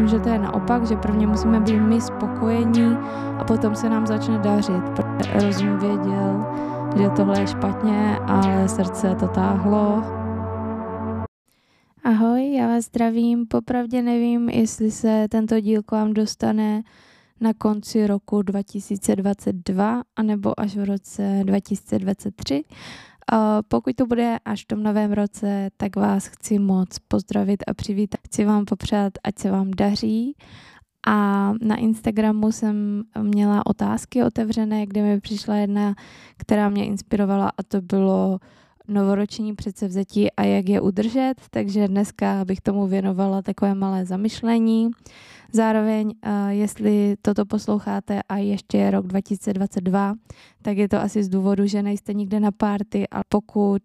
myslím, že to je naopak, že prvně musíme být my spokojení a potom se nám začne dařit. Rozum věděl, že tohle je špatně, ale srdce to táhlo. Ahoj, já vás zdravím. Popravdě nevím, jestli se tento díl k vám dostane na konci roku 2022 anebo až v roce 2023. Pokud to bude až v tom novém roce, tak vás chci moc pozdravit a přivítat. Chci vám popřát, ať se vám daří. A na Instagramu jsem měla otázky otevřené, kde mi přišla jedna, která mě inspirovala a to bylo novoroční předsevzetí a jak je udržet, takže dneska bych tomu věnovala takové malé zamyšlení. Zároveň, eh, jestli toto posloucháte a ještě je rok 2022, tak je to asi z důvodu, že nejste nikde na párty a pokud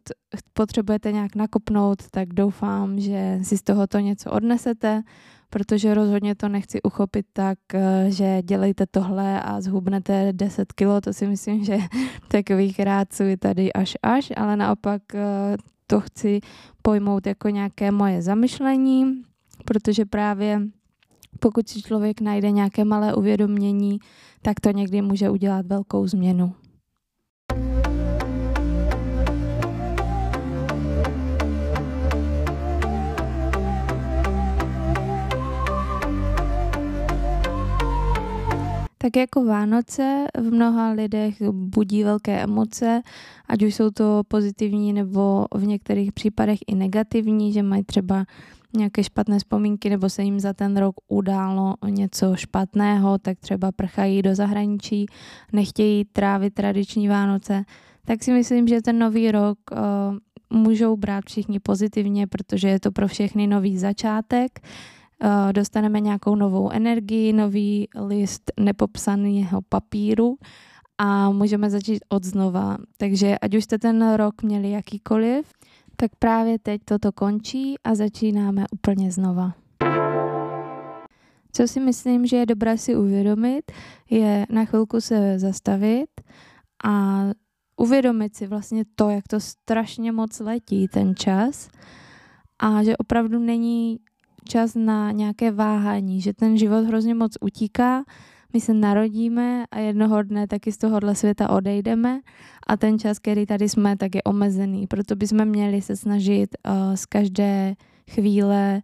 potřebujete nějak nakopnout, tak doufám, že si z tohoto něco odnesete, protože rozhodně to nechci uchopit tak, eh, že dělejte tohle a zhubnete 10 kilo, to si myslím, že takových ráců je tady až až, ale naopak eh, to chci pojmout jako nějaké moje zamyšlení, protože právě pokud si člověk najde nějaké malé uvědomění, tak to někdy může udělat velkou změnu. Tak jako Vánoce v mnoha lidech budí velké emoce, ať už jsou to pozitivní nebo v některých případech i negativní, že mají třeba nějaké špatné vzpomínky nebo se jim za ten rok událo něco špatného, tak třeba prchají do zahraničí, nechtějí trávit tradiční Vánoce, tak si myslím, že ten nový rok uh, můžou brát všichni pozitivně, protože je to pro všechny nový začátek. Uh, dostaneme nějakou novou energii, nový list nepopsaného papíru a můžeme začít od znova. Takže ať už jste ten rok měli jakýkoliv, tak právě teď toto končí a začínáme úplně znova. Co si myslím, že je dobré si uvědomit, je na chvilku se zastavit a uvědomit si vlastně to, jak to strašně moc letí ten čas a že opravdu není čas na nějaké váhání, že ten život hrozně moc utíká my se narodíme a jednoho dne taky z tohohle světa odejdeme a ten čas, který tady jsme, tak je omezený. Proto bychom měli se snažit uh, z každé chvíle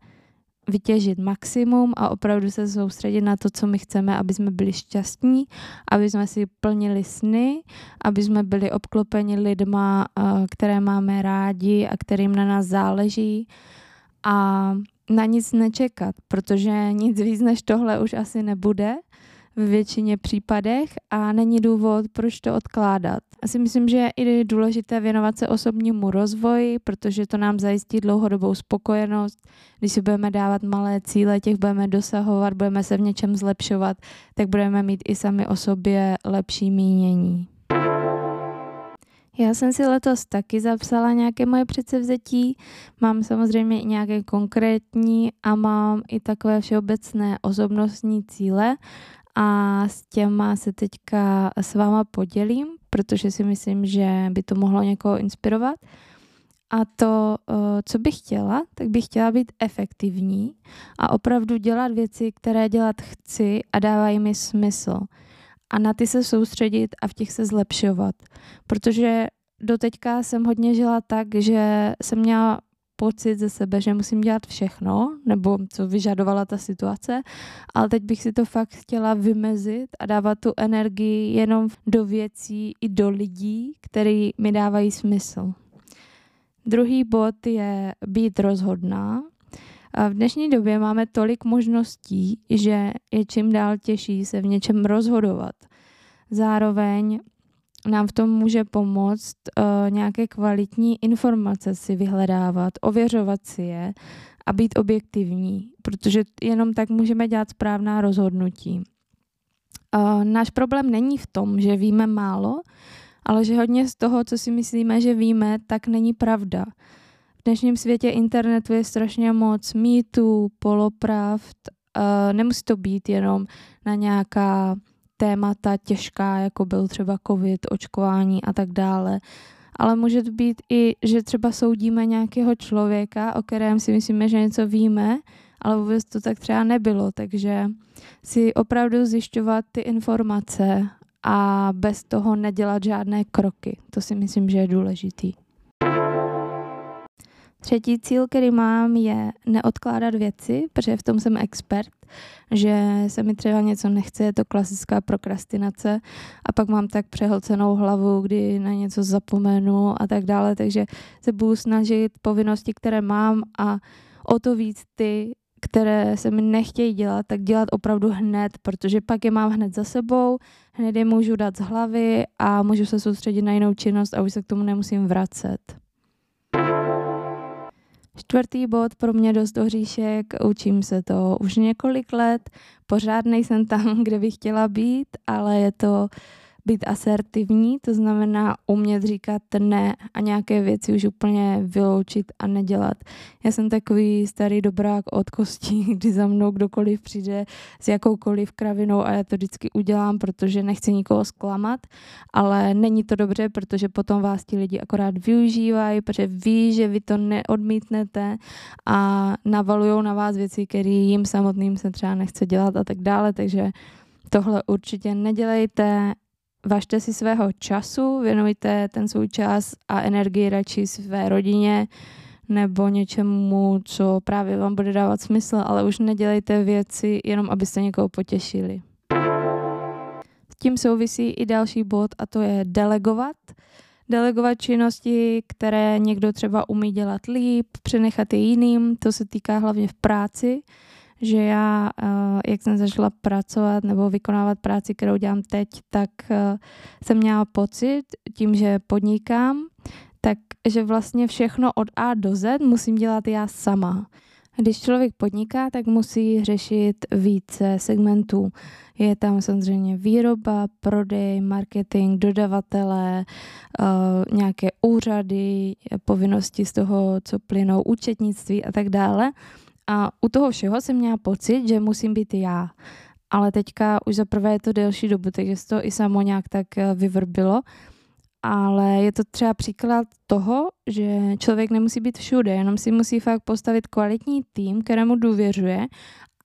vytěžit maximum a opravdu se soustředit na to, co my chceme, aby jsme byli šťastní, aby jsme si plnili sny, aby jsme byli obklopeni lidma, uh, které máme rádi a kterým na nás záleží a na nic nečekat, protože nic víc než tohle už asi nebude v většině případech a není důvod, proč to odkládat. Asi myslím, že je i důležité věnovat se osobnímu rozvoji, protože to nám zajistí dlouhodobou spokojenost. Když si budeme dávat malé cíle, těch budeme dosahovat, budeme se v něčem zlepšovat, tak budeme mít i sami o sobě lepší mínění. Já jsem si letos taky zapsala nějaké moje předsevzetí, mám samozřejmě i nějaké konkrétní a mám i takové všeobecné osobnostní cíle a s těma se teďka s váma podělím, protože si myslím, že by to mohlo někoho inspirovat. A to, eh, co bych chtěla, tak bych chtěla být efektivní a opravdu dělat věci, které dělat chci a dávají mi smysl. A na ty se soustředit a v těch se zlepšovat. Protože doteďka jsem hodně žila tak, že jsem měla pocit ze sebe, že musím dělat všechno, nebo co vyžadovala ta situace, ale teď bych si to fakt chtěla vymezit a dávat tu energii jenom do věcí i do lidí, který mi dávají smysl. Druhý bod je být rozhodná. V dnešní době máme tolik možností, že je čím dál těžší se v něčem rozhodovat. Zároveň nám v tom může pomoct uh, nějaké kvalitní informace si vyhledávat, ověřovat si je a být objektivní, protože jenom tak můžeme dělat správná rozhodnutí. Uh, náš problém není v tom, že víme málo, ale že hodně z toho, co si myslíme, že víme, tak není pravda. V dnešním světě internetu je strašně moc mýtů, polopravd. Uh, nemusí to být jenom na nějaká témata těžká, jako byl třeba covid, očkování a tak dále. Ale může to být i, že třeba soudíme nějakého člověka, o kterém si myslíme, že něco víme, ale vůbec to tak třeba nebylo, takže si opravdu zjišťovat ty informace a bez toho nedělat žádné kroky. To si myslím, že je důležitý. Třetí cíl, který mám, je neodkládat věci, protože v tom jsem expert, že se mi třeba něco nechce, je to klasická prokrastinace a pak mám tak přehlcenou hlavu, kdy na něco zapomenu a tak dále, takže se budu snažit povinnosti, které mám a o to víc ty, které se mi nechtějí dělat, tak dělat opravdu hned, protože pak je mám hned za sebou, hned je můžu dát z hlavy a můžu se soustředit na jinou činnost a už se k tomu nemusím vracet. Čtvrtý bod pro mě dost hříšek, učím se to už několik let, pořád nejsem tam, kde bych chtěla být, ale je to být asertivní, to znamená umět říkat ne a nějaké věci už úplně vyloučit a nedělat. Já jsem takový starý dobrák od kostí, kdy za mnou kdokoliv přijde s jakoukoliv kravinou a já to vždycky udělám, protože nechci nikoho zklamat, ale není to dobře, protože potom vás ti lidi akorát využívají, protože ví, že vy to neodmítnete a navalují na vás věci, které jim samotným se třeba nechce dělat a tak dále, takže tohle určitě nedělejte, važte si svého času, věnujte ten svůj čas a energii radši své rodině nebo něčemu, co právě vám bude dávat smysl, ale už nedělejte věci jenom, abyste někoho potěšili. S tím souvisí i další bod a to je delegovat. Delegovat činnosti, které někdo třeba umí dělat líp, přenechat je jiným, to se týká hlavně v práci, že já, eh, jak jsem začala pracovat nebo vykonávat práci, kterou dělám teď, tak eh, jsem měla pocit tím, že podnikám, tak že vlastně všechno od A do Z musím dělat já sama. Když člověk podniká, tak musí řešit více segmentů. Je tam samozřejmě výroba, prodej, marketing, dodavatelé, uh, nějaké úřady, povinnosti z toho, co plynou, účetnictví a tak dále. A u toho všeho jsem měla pocit, že musím být já. Ale teďka už za prvé je to delší dobu, takže se to i samo nějak tak eh, vyvrbilo. Ale je to třeba příklad toho, že člověk nemusí být všude, jenom si musí fakt postavit kvalitní tým, kterému důvěřuje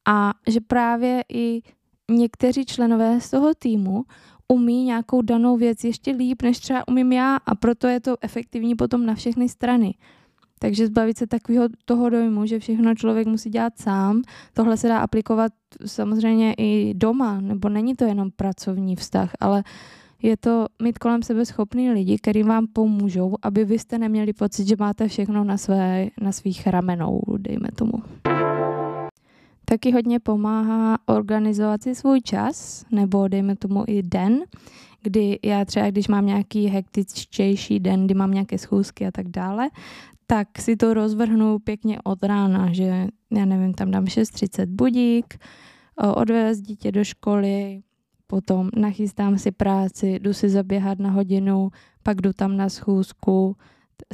a že právě i někteří členové z toho týmu umí nějakou danou věc ještě líp, než třeba umím já a proto je to efektivní potom na všechny strany. Takže zbavit se takového toho dojmu, že všechno člověk musí dělat sám, tohle se dá aplikovat samozřejmě i doma, nebo není to jenom pracovní vztah, ale je to mít kolem sebe schopný lidi, kteří vám pomůžou, aby vy jste neměli pocit, že máte všechno na, své, na svých ramenou, dejme tomu. Taky hodně pomáhá organizovat si svůj čas, nebo dejme tomu i den, kdy já třeba, když mám nějaký hektičtější den, kdy mám nějaké schůzky a tak dále, tak si to rozvrhnu pěkně od rána, že já nevím, tam dám 6.30 budík, odvést dítě do školy, potom nachystám si práci, jdu si zaběhat na hodinu, pak jdu tam na schůzku,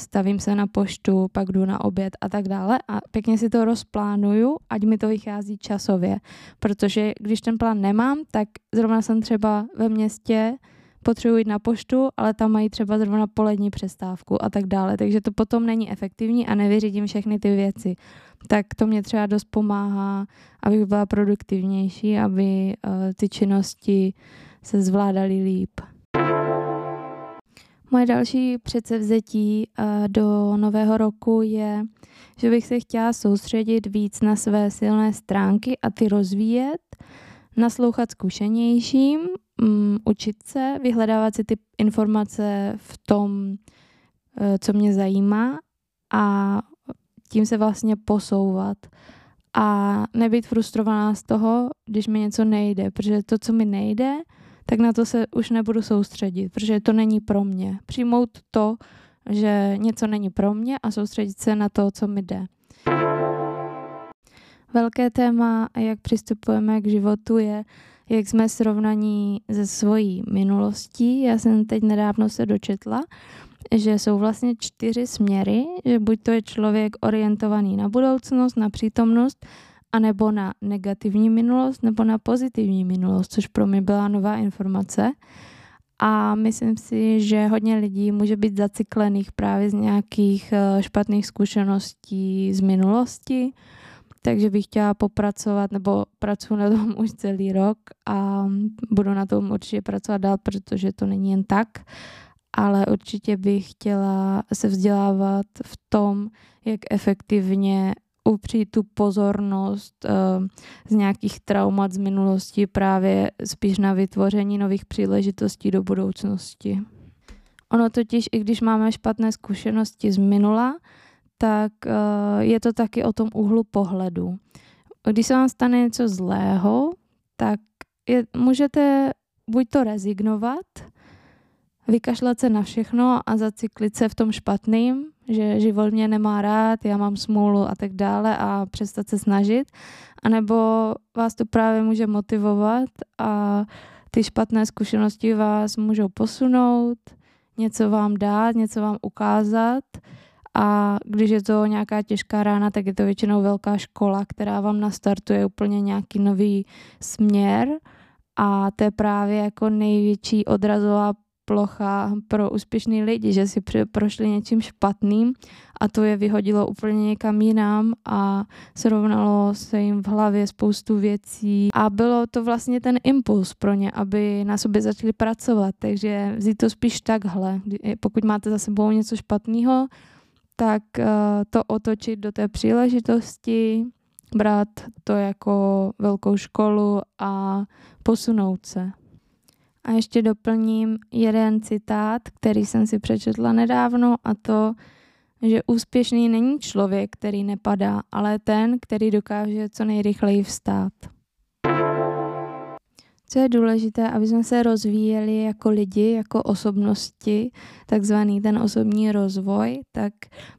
stavím se na poštu, pak jdu na oběd a tak dále. A pěkně si to rozplánuju, ať mi to vychází časově, protože když ten plán nemám, tak zrovna jsem třeba ve městě, potřebuji jít na poštu, ale tam mají třeba zrovna polední přestávku a tak dále. Takže to potom není efektivní a nevyřídím všechny ty věci. Tak to mě třeba dost pomáhá, abych byla produktivnější, aby uh, ty činnosti se zvládaly líp. Moje další předsevzetí uh, do nového roku je, že bych se chtěla soustředit víc na své silné stránky a ty rozvíjet, naslouchat zkušenějším um, učit se, vyhledávat si ty informace v tom, uh, co mě zajímá a tím se vlastně posouvat a nebyt frustrovaná z toho, když mi něco nejde, protože to, co mi nejde, tak na to se už nebudu soustředit, protože to není pro mě. Přijmout to, že něco není pro mě a soustředit se na to, co mi jde. Velké téma, jak přistupujeme k životu, je jak jsme srovnaní ze svojí minulostí. Já jsem teď nedávno se dočetla, že jsou vlastně čtyři směry, že buď to je člověk orientovaný na budoucnost, na přítomnost, anebo na negativní minulost, nebo na pozitivní minulost, což pro mě byla nová informace. A myslím si, že hodně lidí může být zacyklených právě z nějakých eh, špatných zkušeností z minulosti takže bych chtěla popracovat, nebo pracuji na tom už celý rok a budu na tom určitě pracovat dál, protože to není jen tak, ale určitě bych chtěla se vzdělávat v tom, jak efektivně upřít tu pozornost uh, z nějakých traumat z minulosti právě spíš na vytvoření nových příležitostí do budoucnosti. Ono totiž, i když máme špatné zkušenosti z minula, tak uh, je to taky o tom úhlu pohledu. Když se vám stane něco zlého, tak je, můžete buď to rezignovat, vykašlat se na všechno a zacyklit se v tom špatným, že život mě nemá rád, já mám smůlu a tak dále a přestat se snažit, anebo vás to právě může motivovat a ty špatné zkušenosti vás můžou posunout, něco vám dát, něco vám ukázat a když je to nějaká těžká rána, tak je to většinou velká škola, která vám nastartuje úplně nějaký nový směr a to je právě jako největší odrazová plocha pro úspěšný lidi, že si prošli něčím špatným a to je vyhodilo úplně někam jinam a srovnalo se jim v hlavě spoustu věcí a bylo to vlastně ten impuls pro ně, aby na sobě začali pracovat, takže vzít to spíš takhle. Pokud máte za sebou něco špatného, tak uh, to otočit do té příležitosti, brát to jako velkou školu a posunout se. A ještě doplním jeden citát, který jsem si přečetla nedávno a to, že úspěšný není člověk, který nepadá, ale ten, který dokáže co nejrychleji vstát co je důležité, aby jsme se rozvíjeli jako lidi, jako osobnosti, takzvaný ten osobní rozvoj, tak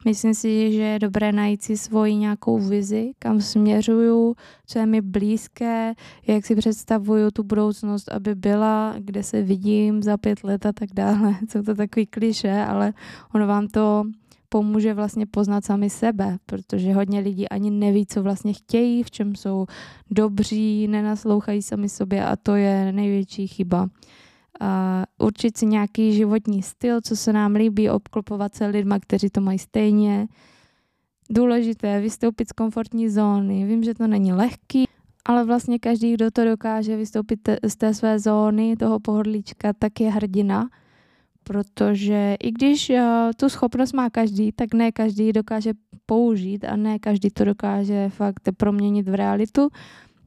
myslím si, že je dobré najít si svoji nějakou vizi, kam směřuju, co je mi blízké, jak si představuju tu budoucnost, aby byla, kde se vidím za pět let a tak dále. Jsou to takový kliše, ale ono vám to pomůže vlastně poznat sami sebe, protože hodně lidí ani neví, co vlastně chtějí, v čem jsou dobří, nenaslouchají sami sobě a to je největší chyba. A určit si nějaký životní styl, co se nám líbí, obklopovat se lidma, kteří to mají stejně. Důležité vystoupit z komfortní zóny. Vím, že to není lehký, ale vlastně každý, kdo to dokáže vystoupit z té své zóny, toho pohodlíčka, tak je hrdina – protože i když uh, tu schopnost má každý, tak ne každý dokáže použít a ne každý to dokáže fakt proměnit v realitu.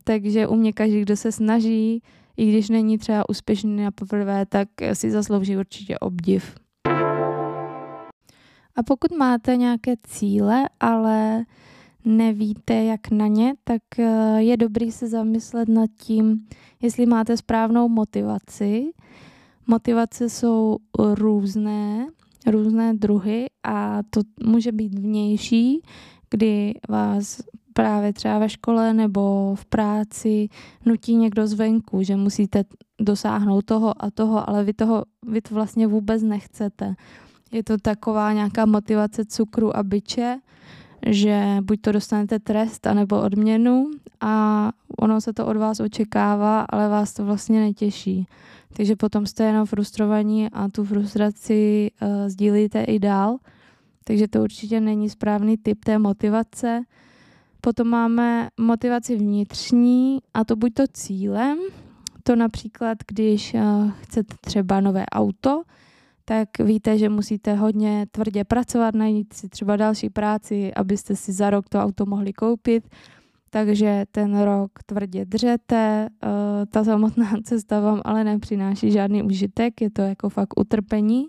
Takže u mě každý, kdo se snaží, i když není třeba úspěšný na poprvé, tak si zaslouží určitě obdiv. A pokud máte nějaké cíle, ale nevíte, jak na ně, tak eh, je dobrý se zamyslet nad tím, jestli máte správnou motivaci, Motivace jsou různé, různé druhy a to může být vnější, kdy vás právě třeba ve škole nebo v práci nutí někdo zvenku, že musíte dosáhnout toho a toho, ale vy, toho, vy to vlastně vůbec nechcete. Je to taková nějaká motivace cukru a byče, že buď to dostanete trest anebo odměnu a ono se to od vás očekává, ale vás to vlastně netěší. Takže potom jste jenom frustrovaní a tu frustraci uh, sdílíte i dál. Takže to určitě není správný typ té motivace. Potom máme motivaci vnitřní a to buď to cílem, to například, když uh, chcete třeba nové auto, tak víte, že musíte hodně tvrdě pracovat, najít si třeba další práci, abyste si za rok to auto mohli koupit. Takže ten rok tvrdě dřete, eh, ta samotná cesta vám ale nepřináší žádný užitek, je to jako fakt utrpení.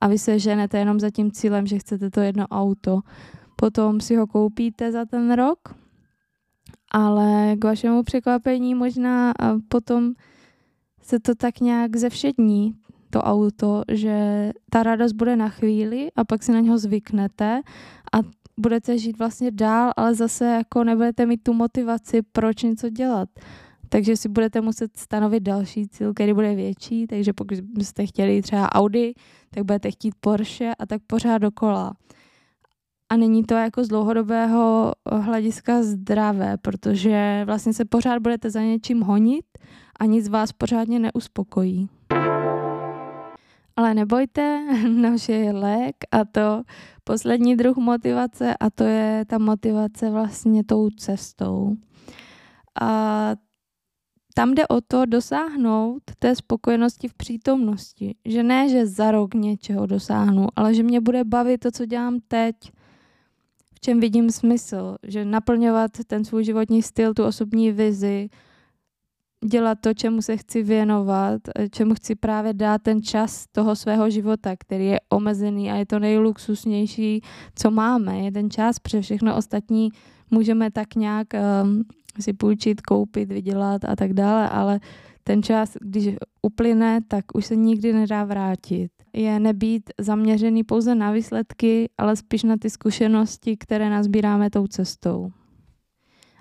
A vy se ženete jenom za tím cílem, že chcete to jedno auto. Potom si ho koupíte za ten rok, ale k vašemu překvapení možná potom se to tak nějak zevšední, to auto, že ta radost bude na chvíli a pak si na něho zvyknete a budete žít vlastně dál, ale zase jako nebudete mít tu motivaci, proč něco dělat. Takže si budete muset stanovit další cíl, který bude větší, takže pokud byste chtěli třeba Audi, tak budete chtít Porsche a tak pořád dokola. A není to jako z dlouhodobého hlediska zdravé, protože vlastně se pořád budete za něčím honit a nic vás pořádně neuspokojí. Ale nebojte, naše je lék a to poslední druh motivace a to je ta motivace vlastně tou cestou. A tam jde o to dosáhnout té spokojenosti v přítomnosti. Že ne, že za rok něčeho dosáhnu, ale že mě bude bavit to, co dělám teď, v čem vidím smysl, že naplňovat ten svůj životní styl, tu osobní vizi, dělat to, čemu se chci věnovat, čemu chci právě dát ten čas toho svého života, který je omezený a je to nejluxusnější, co máme. Je ten čas, protože všechno ostatní můžeme tak nějak um, si půjčit, koupit, vydělat a tak dále, ale ten čas, když uplyne, tak už se nikdy nedá vrátit. Je nebýt zaměřený pouze na výsledky, ale spíš na ty zkušenosti, které nazbíráme tou cestou.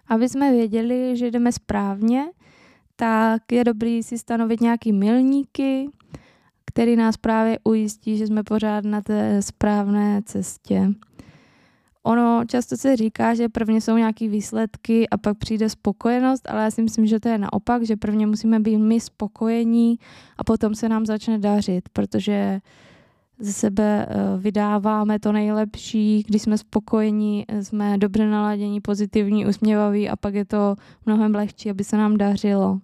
Aby jsme věděli, že jdeme správně, tak je dobrý si stanovit nějaký milníky, který nás právě ujistí, že jsme pořád na té správné cestě. Ono často se říká, že prvně jsou nějaké výsledky a pak přijde spokojenost, ale já si myslím, že to je naopak, že prvně musíme být my spokojení a potom se nám začne dařit, protože ze sebe eh, vydáváme to nejlepší, když jsme spokojení, jsme dobře naladění, pozitivní, usměvaví a pak je to mnohem lehčí, aby se nám dařilo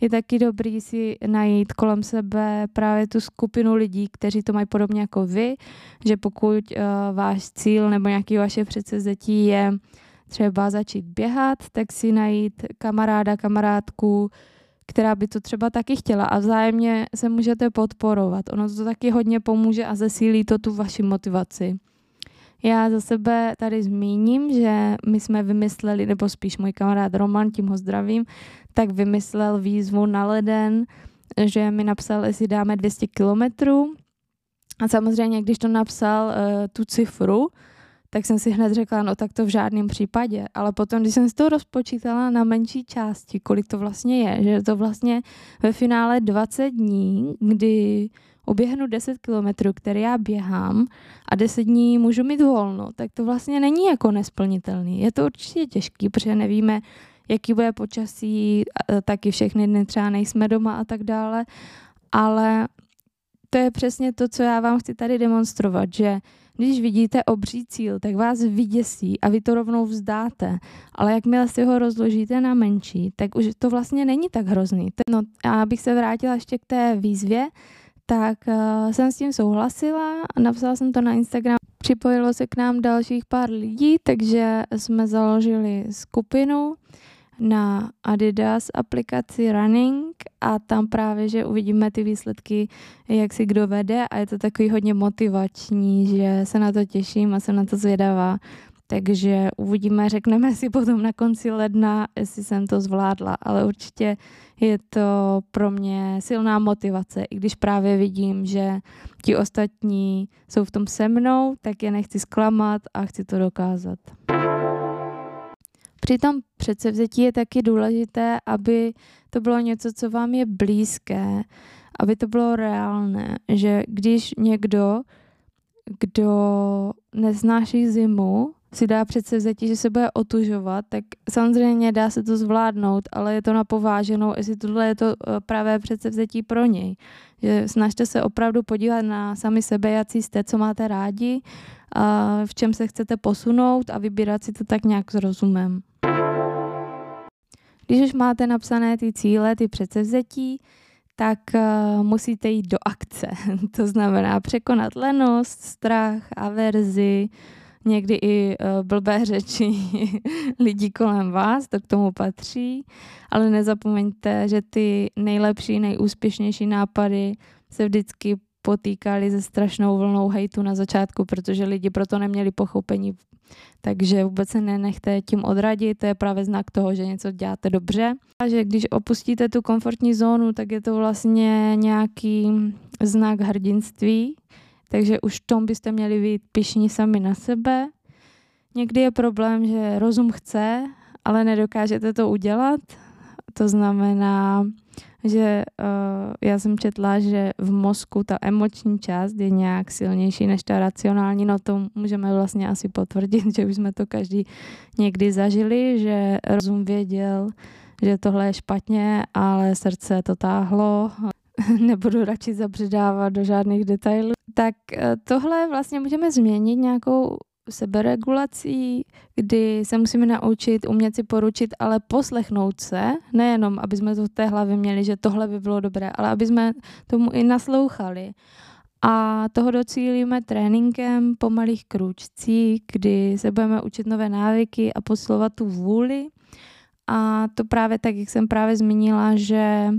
je taky dobrý si najít kolem sebe právě tu skupinu lidí, kteří to mají podobně jako vy, že pokud uh, váš cíl nebo nějaký vaše předsevzetí je třeba začít běhat, tak si najít kamaráda, kamarádku, která by to třeba taky chtěla a vzájemně se můžete podporovat. Ono to taky hodně pomůže a zesílí to tu vaši motivaci. Já za sebe tady zmíním, že my jsme vymysleli, nebo spíš můj kamarád Roman, tím ho zdravím, tak vymyslel výzvu na leden, že mi napsal, jestli dáme 200 kilometrů. A samozřejmě, když to napsal uh, tu cifru, tak jsem si hned řekla, no tak to v žádném případě. Ale potom, když jsem si to rozpočítala na menší části, kolik to vlastně je, že to vlastně ve finále 20 dní, kdy oběhnu 10 kilometrů, které já běhám a 10 dní můžu mít volno, tak to vlastně není jako nesplnitelný. Je to určitě těžký, protože nevíme, jaký bude počasí, taky všechny dny třeba nejsme doma a tak dále, ale to je přesně to, co já vám chci tady demonstrovat, že když vidíte obří cíl, tak vás vyděsí a vy to rovnou vzdáte. Ale jakmile si ho rozložíte na menší, tak už to vlastně není tak hrozný. No a abych se vrátila ještě k té výzvě, tak uh, jsem s tím souhlasila, napsala jsem to na Instagram, připojilo se k nám dalších pár lidí, takže jsme založili skupinu na Adidas aplikaci Running a tam právě, že uvidíme ty výsledky, jak si kdo vede a je to takový hodně motivační, že se na to těším a jsem na to zvědavá. Takže uvidíme, řekneme si potom na konci ledna, jestli jsem to zvládla, ale určitě je to pro mě silná motivace, i když právě vidím, že ti ostatní jsou v tom se mnou, tak je nechci zklamat a chci to dokázat. Při tom předsevzetí je taky důležité, aby to bylo něco, co vám je blízké, aby to bylo reálné, že když někdo, kdo neznáší zimu, si dá předsevzetí, že se bude otužovat, tak samozřejmě dá se to zvládnout, ale je to na pováženou, jestli tohle je to eh, pravé předsevzetí pro něj. Že snažte se opravdu podívat na sami sebe, jaký jste, co máte rádi, a v čem se chcete posunout a vybírat si to tak nějak s rozumem. Když už máte napsané ty cíle, ty předsevzetí, tak uh, musíte jít do akce. to znamená překonat lenost, strach, averzi, někdy i uh, blbé řeči lidí kolem vás, to k tomu patří, ale nezapomeňte, že ty nejlepší, nejúspěšnější nápady se vždycky potýkali se strašnou vlnou hejtu na začátku, protože lidi proto neměli pochopení. Takže vůbec se nenechte tím odradit, to je právě znak toho, že něco děláte dobře. A že když opustíte tu komfortní zónu, tak je to vlastně nějaký znak hrdinství, takže už v tom byste měli být pišní sami na sebe. Někdy je problém, že rozum chce, ale nedokážete to udělat. To znamená, že uh, já jsem četla, že v mozku ta emoční část je nějak silnější než ta racionální, no to můžeme vlastně asi potvrdit, že už jsme to každý někdy zažili, že rozum věděl, že tohle je špatně, ale srdce to táhlo. nebudu radši zabředávat do žádných detailů. Tak eh, tohle vlastně můžeme změnit nějakou seberegulací, kdy se musíme naučit umět si poručit, ale poslechnout se, nejenom, aby jsme to v té hlavě měli, že tohle by bylo dobré, ale aby jsme tomu i naslouchali. A toho docílíme tréninkem po malých kručcích, kdy se budeme učit nové návyky a posilovat tu vůli. A to právě tak, jak jsem právě zmínila, že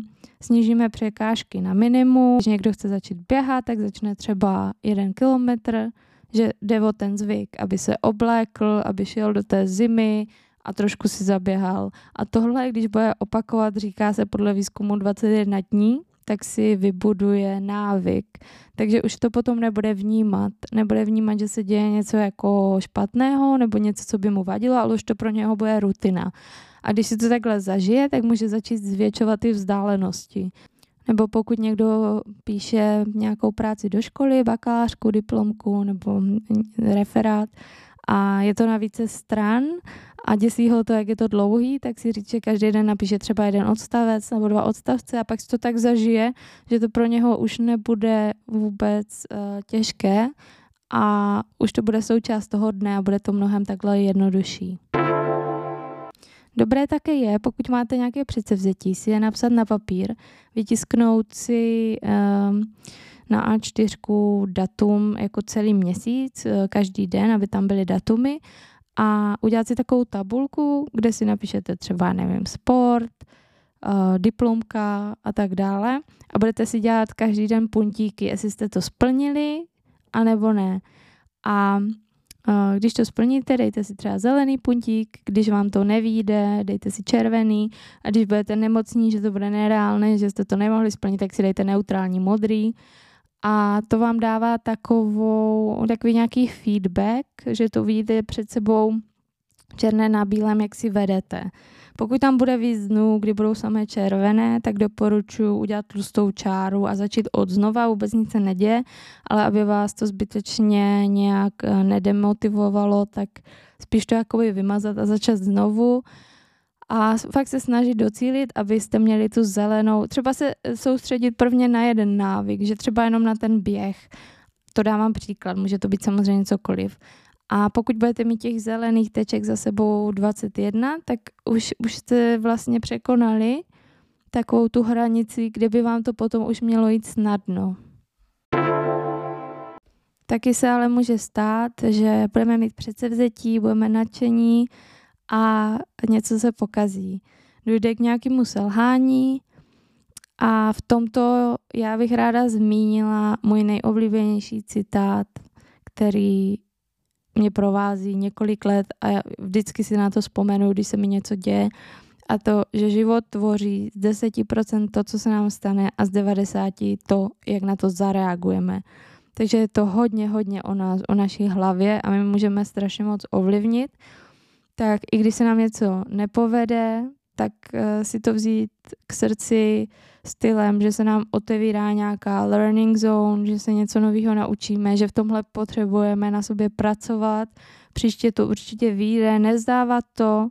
snížíme překážky na minimum. Když někdo chce začít běhat, tak začne třeba jeden kilometr, že jde o ten zvyk, aby se oblékl, aby šel do té zimy a trošku si zaběhal. A tohle, když bude opakovat, říká se podle výzkumu 21 dní, tak si vybuduje návyk. Takže už to potom nebude vnímat. Nebude vnímat, že se děje něco jako špatného nebo něco, co by mu vadilo, ale už to pro něho bude rutina. A když si to takhle zažije, tak může začít zvětšovat ty vzdálenosti. Nebo pokud někdo píše nějakou práci do školy, bakalářku, diplomku nebo referát a je to na více stran a děsí ho to, jak je to dlouhý, tak si říct, že každý den napíše třeba jeden odstavec nebo dva odstavce a pak si to tak zažije, že to pro něho už nebude vůbec uh, těžké a už to bude součást toho dne a bude to mnohem takhle jednodušší. Dobré také je, pokud máte nějaké předsevzetí, si je napsat na papír, vytisknout si um, na A4 datum jako celý měsíc, eh, každý den, aby tam byly datumy a udělat si takovou tabulku, kde si napíšete třeba, nevím, sport, uh, diplomka a tak dále a budete si dělat každý den puntíky, jestli jste to splnili, anebo ne. A když to splníte, dejte si třeba zelený puntík, když vám to nevíde, dejte si červený. A když budete nemocní, že to bude nereálné, že jste to nemohli splnit, tak si dejte neutrální modrý. A to vám dává takovou, takový nějaký feedback, že to vidíte před sebou černé na bílém, jak si vedete. Pokud tam bude víc dnů, kdy budou samé červené, tak doporučuji udělat tlustou čáru a začít od znova, vůbec nic se neděje, ale aby vás to zbytečně nějak eh, nedemotivovalo, tak spíš to jakoby vymazat a začat znovu a fakt se snažit docílit, abyste měli tu zelenou, třeba se soustředit prvně na jeden návyk, že třeba jenom na ten běh, to dávám příklad, může to být samozřejmě cokoliv. A pokud budete mít těch zelených teček za sebou 21, tak už, už jste vlastně překonali takovou tu hranici, kde by vám to potom už mělo jít snadno. Taky se ale může stát, že budeme mít předsevzetí, budeme nadšení, a něco se pokazí. Dojde k nějakému selhání a v tomto já bych ráda zmínila můj nejoblíbenější citát, který mě provází několik let a vždycky si na to vzpomenu, když se mi něco děje. A to, že život tvoří z 10% to, co se nám stane a z 90% to, jak na to zareagujeme. Takže je to hodně, hodně o nás, o naší hlavě a my můžeme strašně moc ovlivnit tak i když se nám něco nepovede, tak uh, si to vzít k srdci stylem, že se nám otevírá nějaká learning zone, že se něco nového naučíme, že v tomhle potřebujeme na sobě pracovat, příště to určitě vyjde, nezdávat to.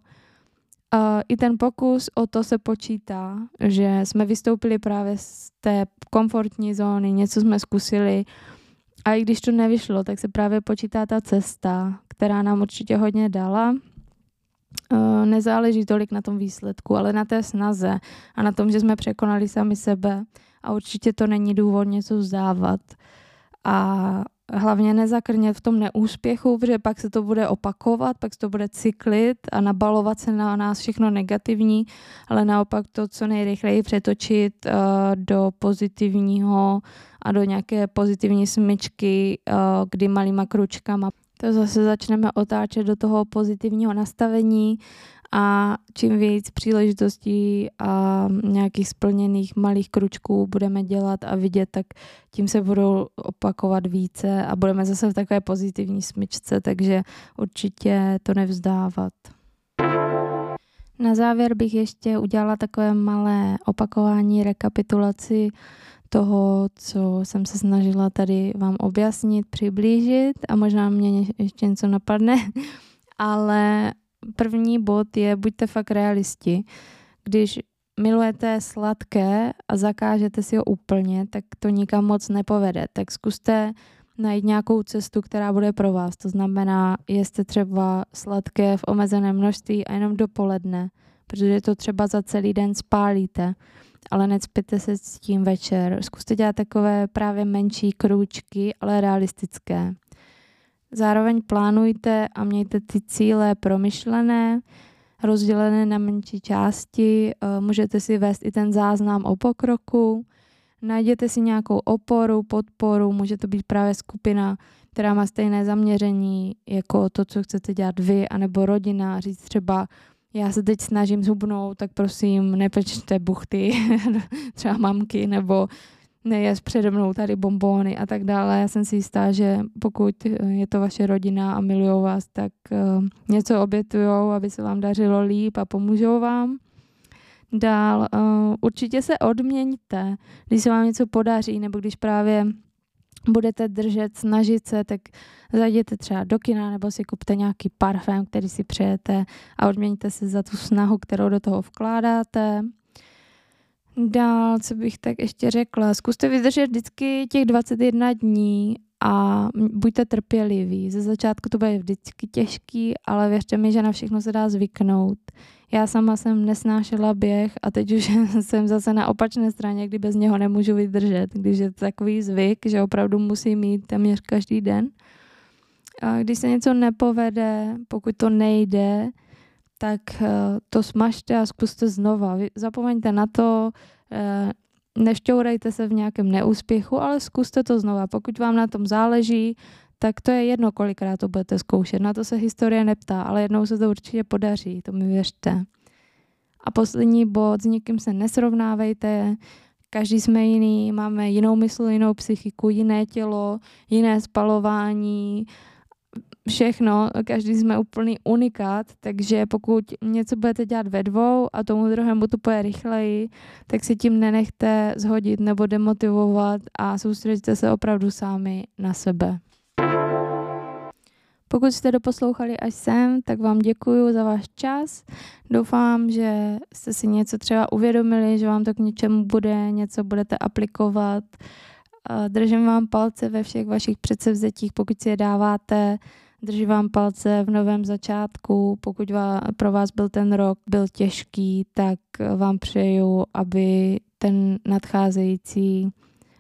I ten pokus o to se počítá, že jsme vystoupili právě z té komfortní zóny, něco jsme zkusili. A i když to nevyšlo, tak se právě počítá ta cesta, která nám určitě hodně dala. Eh, nezáleží tolik na tom výsledku, ale na té snaze a na tom, že jsme překonali sami sebe a určitě to není důvod něco vzdávat. A hlavně nezakrnět v tom neúspěchu, protože pak se to bude opakovat, pak se to bude cyklit a nabalovat se na nás všechno negativní, ale naopak to co nejrychleji přetočit uh, do pozitivního a do nějaké pozitivní smyčky, uh, kdy malýma kručkama to zase začneme otáčet do toho pozitivního nastavení a čím víc příležitostí a nějakých splněných malých kručků budeme dělat a vidět, tak tím se budou opakovat více a budeme zase v takové pozitivní smyčce, takže určitě to nevzdávat. Na závěr bych ještě udělala takové malé opakování, rekapitulaci toho, co jsem se snažila tady vám objasnit, přiblížit a možná mě ještě něco napadne, ale první bod je buďte fakt realisti. Když milujete sladké a zakážete si ho úplně, tak to nikam moc nepovede. Tak zkuste najít nějakou cestu, která bude pro vás. To znamená, jeste třeba sladké v omezeném množství a jenom dopoledne, protože to třeba za celý den spálíte, ale necpěte se s tím večer. Zkuste dělat takové právě menší krůčky, ale realistické. Zároveň plánujte a mějte ty cíle promyšlené, rozdělené na menší části. Eh, můžete si vést i ten záznam o pokroku. Najděte si nějakou oporu, podporu, může to být právě skupina, která má stejné zaměření jako to, co chcete dělat vy, anebo rodina, říct třeba, já se teď snažím zhubnout, tak prosím, nepečte buchty, třeba mamky, nebo nejez přede mnou tady bombóny a tak dále. Já jsem si jistá, že pokud je to vaše rodina a milují vás, tak uh, něco obětujou, aby se vám dařilo líp a pomůžou vám. Dál uh, určitě se odměňte, když se vám něco podaří, nebo když právě budete držet, snažit se, tak zajděte třeba do kina nebo si kupte nějaký parfém, který si přejete a odměňte se za tu snahu, kterou do toho vkládáte. Dál, co bych tak ještě řekla, zkuste vydržet vždycky těch 21 dní a buďte trpěliví. Ze začátku to bude vždycky těžký, ale věřte mi, že na všechno se dá zvyknout. Já sama jsem nesnášela běh a teď už jsem zase na opačné straně, kdy bez něho nemůžu vydržet, když je to takový zvyk, že opravdu musím mít téměř každý den. A když se něco nepovede, pokud to nejde, tak eh, to smažte a zkuste znova. Zapomeňte na to, eh, nešťourejte se v nějakém neúspěchu, ale zkuste to znova. Pokud vám na tom záleží, tak to je jedno, kolikrát to budete zkoušet. Na to se historie neptá, ale jednou se to určitě podaří, to mi věřte. A poslední bod, s nikým se nesrovnávejte, každý jsme jiný, máme jinou mysl, jinou psychiku, jiné tělo, jiné spalování, všechno, každý jsme úplný unikát, takže pokud něco budete dělat ve dvou a tomu druhému to půjde rychleji, tak si tím nenechte zhodit nebo demotivovat a soustředíte se opravdu sami na sebe. Pokud jste doposlouchali až sem, tak vám děkuji za váš čas. Doufám, že jste si něco třeba uvědomili, že vám to k něčemu bude, něco budete aplikovat. Držím vám palce ve všech vašich předsevzetích, pokud si je dáváte. Držím vám palce v novém začátku. Pokud pro vás byl ten rok byl těžký, tak vám přeju, aby ten nadcházející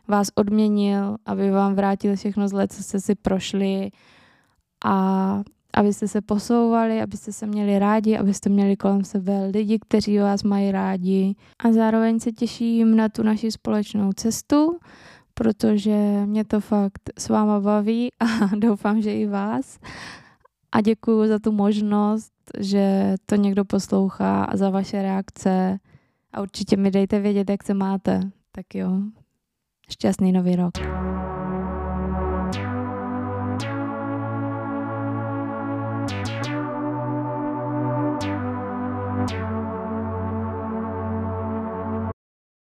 vás odměnil, aby vám vrátil všechno zle, co jste si prošli a abyste se posouvali, abyste se měli rádi, abyste měli kolem sebe lidi, kteří vás mají rádi. A zároveň se těším na tu naši společnou cestu, protože mě to fakt s váma baví a doufám, že i vás. A děkuji za tu možnost, že to někdo poslouchá a za vaše reakce. A určitě mi dejte vědět, jak se máte. Tak jo, šťastný nový rok.